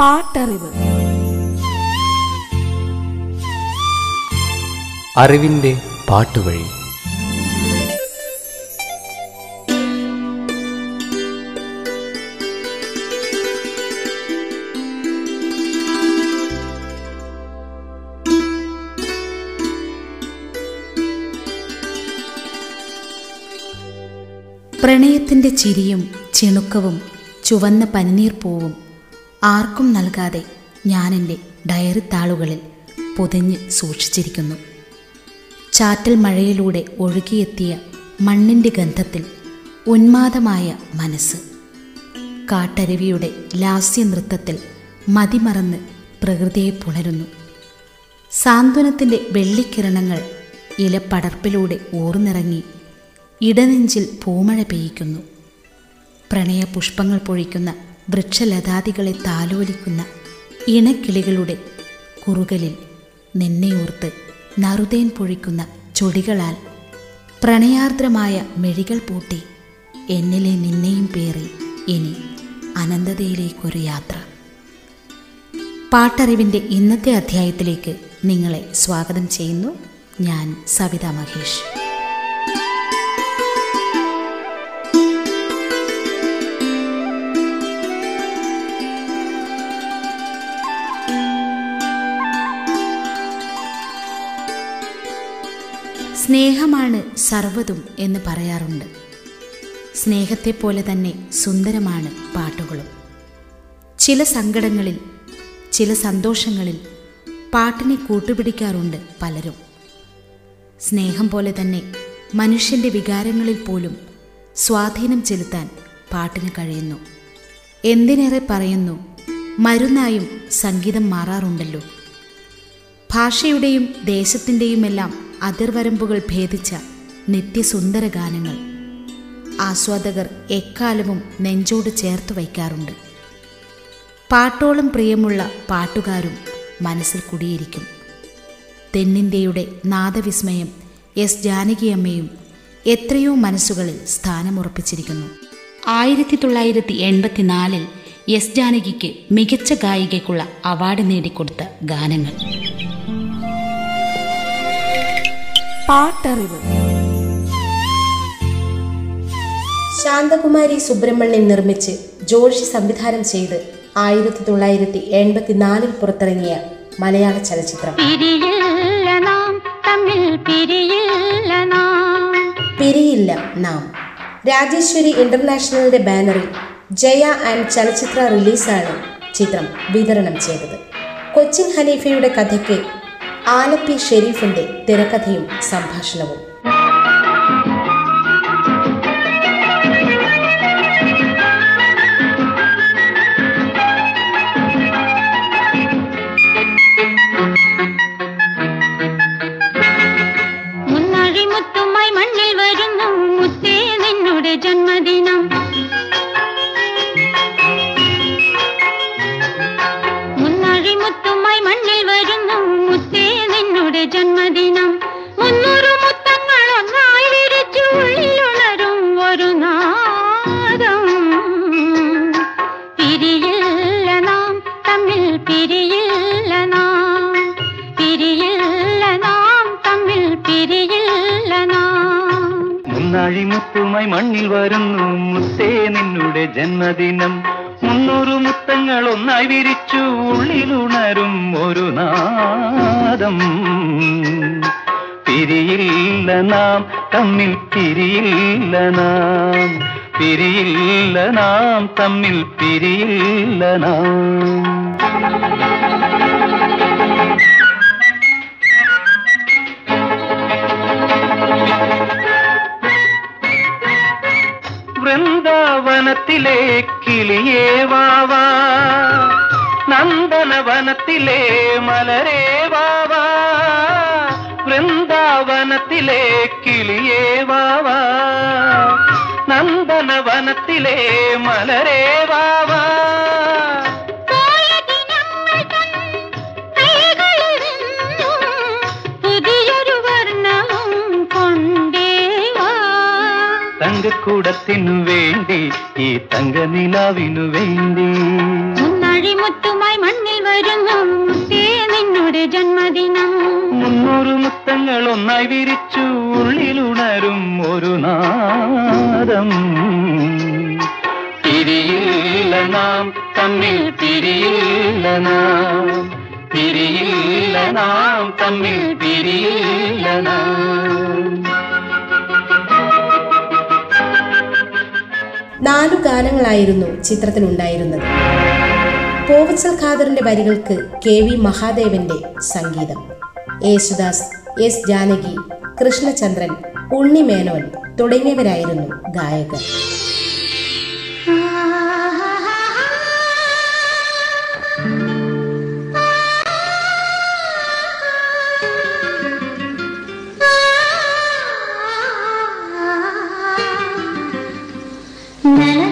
പാട്ടറിവ്. അറിവിന്റെ പാട്ടുവഴി. പ്രണയത്തിന്റെ ചിരിയും ചിണുക്കവും ചുവന്ന പനിനീർ പൂവും ആർക്കും നൽകാതെ ഞാൻ എന്റെ ഡയറി താളുകളിൽ പൊതിഞ്ഞ് സൂക്ഷിച്ചിരിക്കുന്നു. ചാറ്റൽ മഴയിലൂടെ ഒഴുകിയെത്തിയ മണ്ണിന്റെ ഗന്ധത്തിൽ ഉന്മാദമായ മനസ്സ്. കാട്ടരുവിയുടെ ലാസ്യനൃത്തത്തിൽ മതിമറന്ന് പ്രകൃതിയെ പുണരുന്നു. സാന്ത്വനത്തിന്റെ വെള്ളിക്കിരണങ്ങൾ ഇലപ്പടർപ്പിലൂടെ ഊർന്നിറങ്ങി ഇടനെഞ്ചിൽ പൂമഴ പെയ്യിക്കുന്നു. പ്രണയപുഷ്പങ്ങൾ പൊഴിക്കുന്ന വൃക്ഷലതാദികളെ താലോലിക്കുന്ന ഇണക്കിളികളുടെ കുറുകലിൽ നിന്നെയോർത്ത് നറുതേൻ പൊഴിക്കുന്ന ചൊടികളാൽ പ്രണയാർദ്രമായ മെഴികൾ പൂട്ടി എന്നിലെ നിന്നെയും പേറി ഇനി അനന്തതയിലേക്കൊരു യാത്ര. പാട്ടറിവിന്റെ ഇന്നത്തെ അധ്യായത്തിലേക്ക് നിങ്ങളെ സ്വാഗതം ചെയ്യുന്നു. ഞാൻ സവിത മഹേഷ്. സ്നേഹമാണ് സർവതും എന്ന് പറയാറുണ്ട്. സ്നേഹത്തെ പോലെ തന്നെ സുന്ദരമാണ് പാട്ടുകളും. ചില സങ്കടങ്ങളിൽ ചില സന്തോഷങ്ങളിൽ പാട്ടിനെ കൂട്ടുപിടിക്കാറുണ്ട് പലരും. സ്നേഹം പോലെ തന്നെ മനുഷ്യന്റെ വികാരങ്ങളിൽ പോലും സ്വാധീനം ചെലുത്താൻ പാട്ടിന് കഴിയുന്നു. എന്തിനേറെ പറയുന്നു മരുന്നായും സംഗീതം മാറാറുണ്ടല്ലോ. ഭാഷയുടെയും ദേശത്തിന്റെയുമെല്ലാം അതിർവരമ്പുകൾ ഭേദിച്ച നിത്യസുന്ദര ഗാനങ്ങൾ ആസ്വാദകർ എക്കാലവും നെഞ്ചോട് ചേർത്ത് വയ്ക്കാറുണ്ട്. പാട്ടോളം പ്രിയമുള്ള പാട്ടുകാരും മനസ്സിൽ കുടിയിരിക്കും. തെന്നിന്ത്യയുടെ നാദവിസ്മയം എസ് ജാനകിയമ്മയും എത്രയോ മനസ്സുകളിൽ സ്ഥാനമുറപ്പിച്ചിരിക്കുന്നു. ആയിരത്തി തൊള്ളായിരത്തി എൺപത്തിനാലിൽ എസ് ജാനകിക്ക് മികച്ച ഗായികയ്ക്കുള്ള അവാർഡ് നേടിക്കൊടുത്ത ഗാനങ്ങൾ. പാട്ടറിവ്. ശാന്തകുമാരി സുബ്രഹ്മണ്യൻ നിർമ്മിച്ച് ജോഷി സംവിധാനം ചെയ്ത് ആയിരത്തി തൊള്ളായിരത്തി എൺപത്തിനാലിൽ പുറത്തിറങ്ങിയ മലയാള ചലച്ചിത്രം. പിരിയില്ല നാം തമ്മിൽ പിരിയില്ല നാം. പിരിയില്ല നാം. രാജേശ്വരി ഇന്റർനാഷണലിന്റെ ബാനറിൽ ജയ ആൻഡ് ചലച്ചിത്ര റിലീസാണ് ചിത്രം വിതരണം ചെയ്തത്. കൊച്ചിൻ ഹനീഫയുടെ കഥയ്ക്ക് ആലപ്പി ഷെരീഫിന്റെ തിരക്കഥയും സംഭാഷണവും. പിരിയില്ല നാം തമ്മിൽ പിരിയില്ല നാം. പിരിയില്ല നാം തമ്മിൽ പിരിയില്ല നാം. വൃന്ദാവനത്തിലെ കിളിയേ വാവാ നന്ദനവനത്തിലെ வனத்திலே மலரே வாவா பிருந்தாவனத்திலே கிளியே வாவா நந்தனவனத்திலே மலரே வாவா தங்க கூடத்தின் வேண்டி தங்க நிலாவினு வேண்டி முன்னாடி മുത്തേ നിന്നുടെ ജന്മദിനം. മുന്നൂറ് മുത്തങ്ങൾ ഒന്നായി വിരിച്ചു ഉള്ളിലുണരും ഒരു നാദം. പിരിയില്ല നാം തമ്മിൽ പിരിയില്ല നാം. പിരിയില്ല നാം തമ്മിൽ പിരിയില്ല നാം. നാലു ഗാനങ്ങളായിരുന്നു ചിത്രത്തിലുണ്ടായിരുന്നത് പോവച്ചൽ ഖാദറിന്റെ വരികൾക്ക് കെ വി മഹാദേവന്റെ സംഗീതം യേശുദാസ് എസ് ജാനകി കൃഷ്ണചന്ദ്രൻ ഉണ്ണി മേനോൻ തുടങ്ങിയവരായിരുന്നു ഗായകർ ഒരു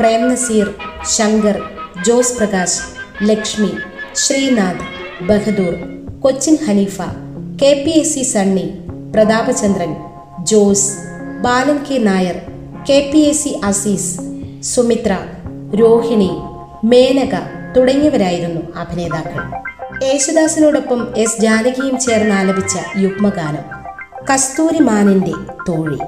Prem Nazir Shankar Jose Prakash Lakshmi Srinath Bahadur Cochin Haneefa K P S C Sunny Prathapachandran Jose Balan K Nair K P S C Azeez Sumithra Rohini Menaka തുടങ്ങിയവരായിരുന്നു അഭിനേതാക്കൾ. യേശുദാസിനോടൊപ്പം S ജാനകിയും ചേർന്ന് ആലപിച്ച യുഗ്മഗാനം കസ്തൂരി മാനിന്റെ തോഴി.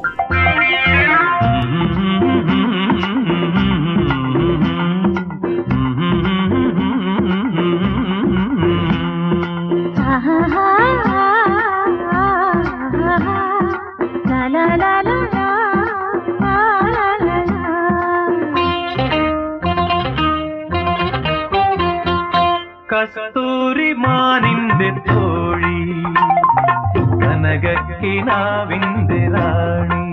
കസ്തൂരി മാനിന്റെ തോഴി കനകക്കിനാവിന്റെ റാണി.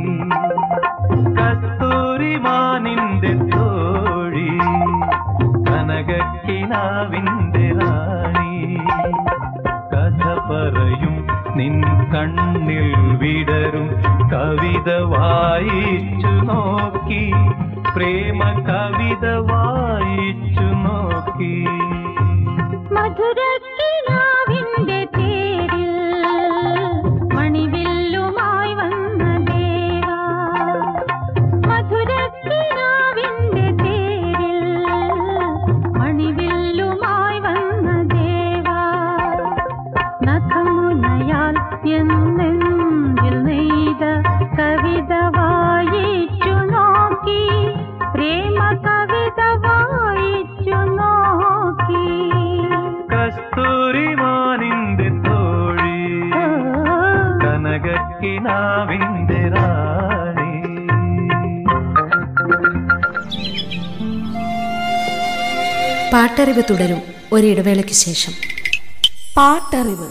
കസ്തൂരിമാനിന്റെ തോഴി കനകക്കിനാവിന്റെ റാണി. കഥ പറയും നിൻ കണ്ണിൽ വിടരും കവിത വായിച്ചു നോക്കി പ്രേമ കവിത വായിച്ചു നോക്കി. मधुर പാട്ടറിവ് തുടരും ഒരിടവേളയ്ക്ക് ശേഷം. പാട്ടറിവ്.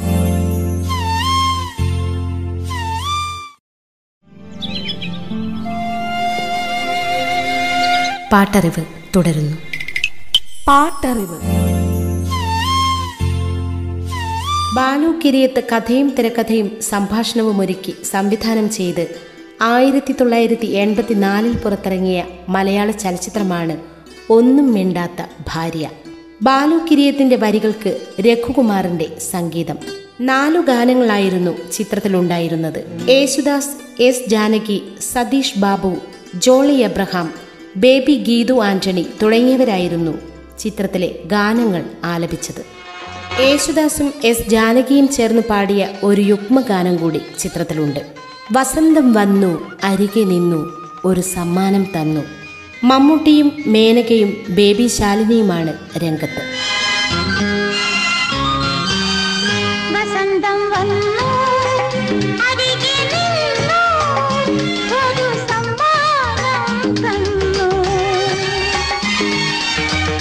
പാട്ടറിവ് തുടരുന്നു. പാട്ടറിവ്. ബാലു കിരിയത്ത് കഥയും തിരക്കഥയും സംഭാഷണവും ഒരുക്കി സംവിധാനം ചെയ്ത് ആയിരത്തി തൊള്ളായിരത്തി എൺപത്തിനാലിൽ പുറത്തിറങ്ങിയ മലയാള ചലച്ചിത്രമാണ് ഒന്നും മിണ്ടാത്ത ഭാര്യ. ബാലു കിരിയത്തിന്റെ വരികൾക്ക് രഘുകുമാറിന്റെ സംഗീതം. നാലു ഗാനങ്ങളായിരുന്നു ചിത്രത്തിലുണ്ടായിരുന്നത്. യേശുദാസ് എസ് ജാനകി സതീഷ് ബാബു ജോളി എബ്രഹാം ബേബി ഗീതു ആന്റണി തുടങ്ങിയവരായിരുന്നു ചിത്രത്തിലെ ഗാനങ്ങൾ ആലപിച്ചത്. യേശുദാസും എസ് ജാനകിയും ചേർന്ന് പാടിയ ഒരു യുഗ്മഗാനം കൂടി ചിത്രത്തിലുണ്ട്. വസന്തം വന്നു അരികെ നിന്നു ഒരു സമ്മാനം തന്നു. മമ്മൂട്ടിയും മേനകയും ബേബി ശാലിനിയുമാണ് രംഗത്ത്.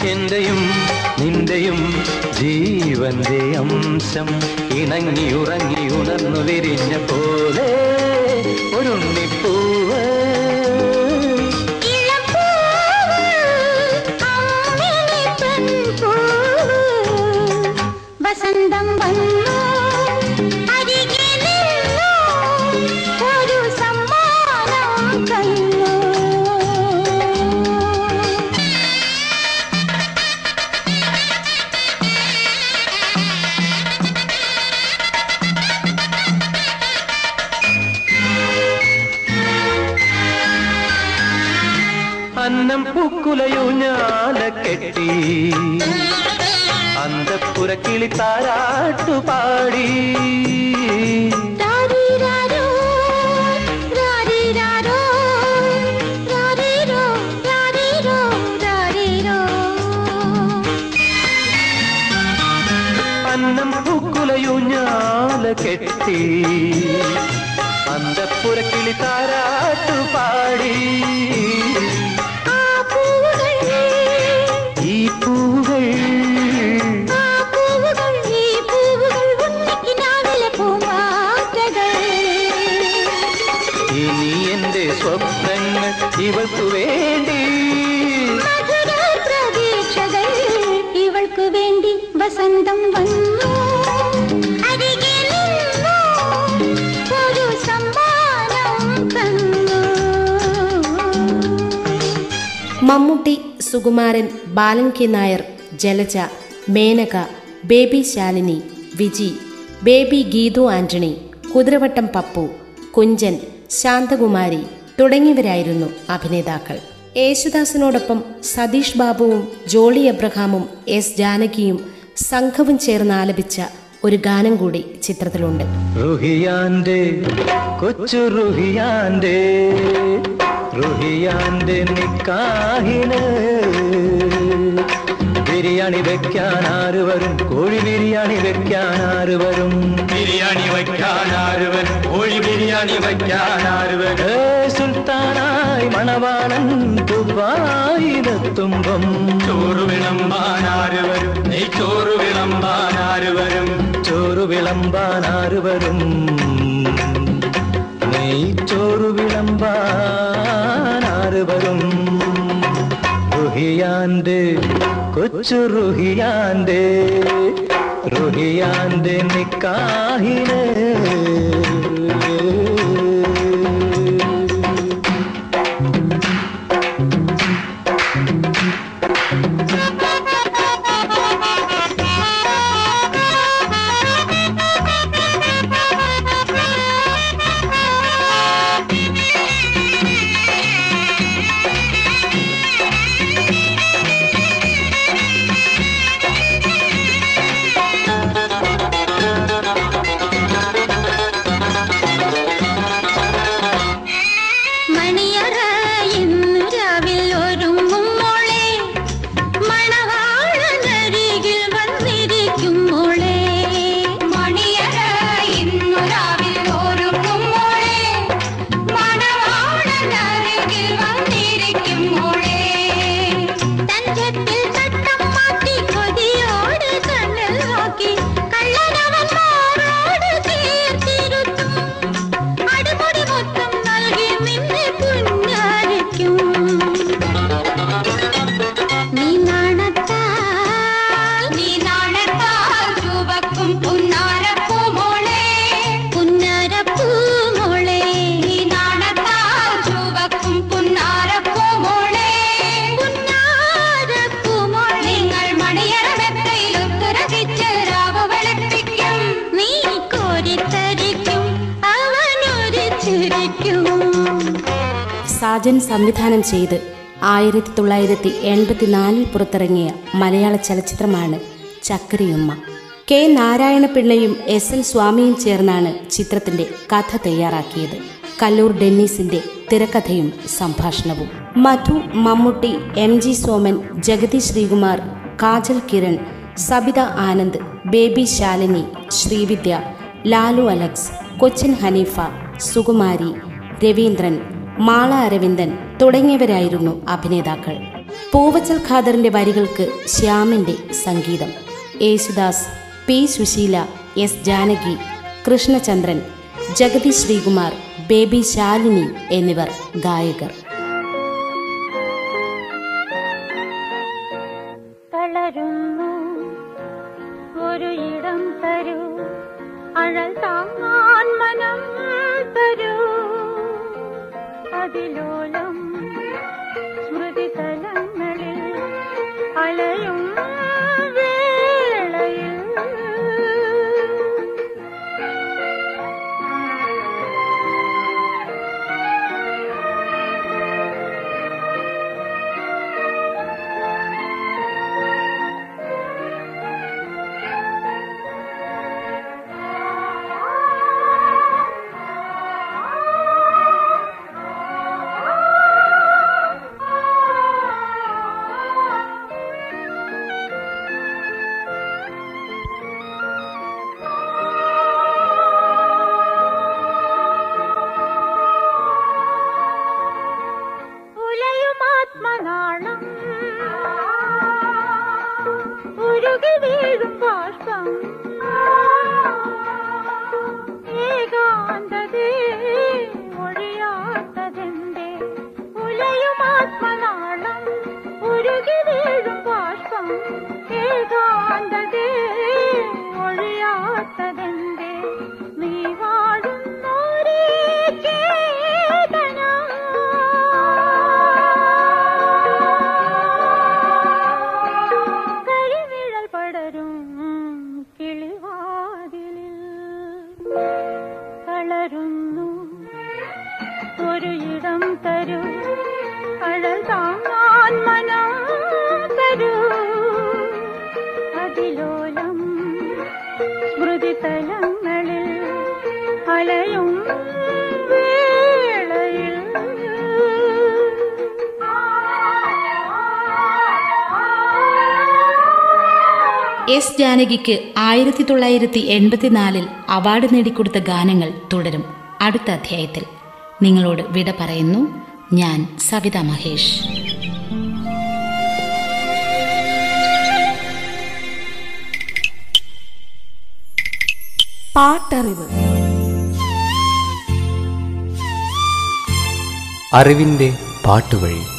എന്റെയും നിന്റെയും ജീവന്റെ അംശം ഇണങ്ങി ഉറങ്ങി ഉണർന്നു വിരിഞ്ഞ പോലെ ഒരു ഇളപ്പൂവ് അന്നം പൂക്കുലയൂഞ്ഞാല കെട്ടി. അന്തപ്പുര കിളി താരാട്ടു പാടി. രാരിരാരോ, രാരിരാരോ, രാരിരോ, രാരിരോ, രാരിരോ. അന്നം പൂക്കുലയൂഞ്ഞാല കെട്ടി. അന്തപ്പുര കിളി താരാട്ടു Mammootty Sukumaran Balan K Nair Jalaja Menaka baby Shalini Viji baby Geethu Antony Kuthiravattam Pappu Kunchan Santhakumari തുടങ്ങിയവരായിരുന്നു അഭിനേതാക്കൾ. യേശുദാസിനോടൊപ്പം സതീഷ് ബാബുവും ജോളി അബ്രഹാമും എസ് ജാനകിയും സംഘവും ചേർന്ന് ആലപിച്ച ഒരു ഗാനം കൂടി ചിത്രത്തിലുണ്ട്. റുഹിയാന്റെ കൊച്ചു റുഹിയാന്റെ റുഹിയാന്റെ നിക്കാഹിന് ബിരിയാണി വെക്കാൻ ആര് വരും കോഴി ബിരിയാണി വെക്കാൻ ആര് വരും ബിരിയാണി വയ്ക്കാൻ ആര് വരും കോഴി ബിരിയാണി വയ്ക്കാൻ ആര് വരും സുൽത്താനായി മണവാളൻ ദുബായിലെത്തുമ്പം ചോറ് വിളമ്പാൻ ആര് വരും നെയ് ചോറ് വിളമ്പാൻ ആര് വരും ചോറ് വിളമ്പാൻ ആര് വരും നെയ് വിളമ്പാനാറുവരും വരും? കൊച്ചു റുഹിയാന്റെ റുഹിയാന്റെ നിക്കാഹിന് സംവിധാനം ചെയ്ത് ആയിരത്തി തൊള്ളായിരത്തി എൺപത്തിനാലിൽ പുറത്തിറങ്ങിയ മലയാള ചലച്ചിത്രമാണ് ചക്രിയുമ്മ. കെ. നാരായണപിള്ളയും എസ്. എൽ സ്വാമിയും ചേർന്നാണ് ചിത്രത്തിന്റെ കഥ തയ്യാറാക്കിയത്. കല്ലൂർ ഡെന്നീസിന്റെ തിരക്കഥയും സംഭാഷണവും. Madhu Mammootty M. G. Soman Jagathy Sreekumar Kajal Kiran Sabitha Anand baby Shalini Srividya Lalu Alex Cochin Haneefa Sukumari Raveendran Mala Aravindan തുടങ്ങിയവരായിരുന്നു അഭിനേതാക്കൾ. പൂവച്ചൽ ഖാദറിന്റെ വരികൾക്ക് ശ്യാമിന്റെ സംഗീതം. Yesudas P Susheela S Janaki Krishnachandran Jagathy Sreekumar baby Shalini എന്നിവർ ഗായകർ. S ജാനകിക്ക് ആയിരത്തി തൊള്ളായിരത്തി എൺപത്തിനാലിൽ award നേടിക്കൊടുത്ത ഗാനങ്ങൾ തുടരും. അടുത്ത അധ്യായത്തിൽ. നിങ്ങളോട് വിട പറയുന്നു. ഞാൻ സവിത മഹേഷ്. പാട്ടറിവ്. അറിവിന്റെ പാട്ടുവഴി.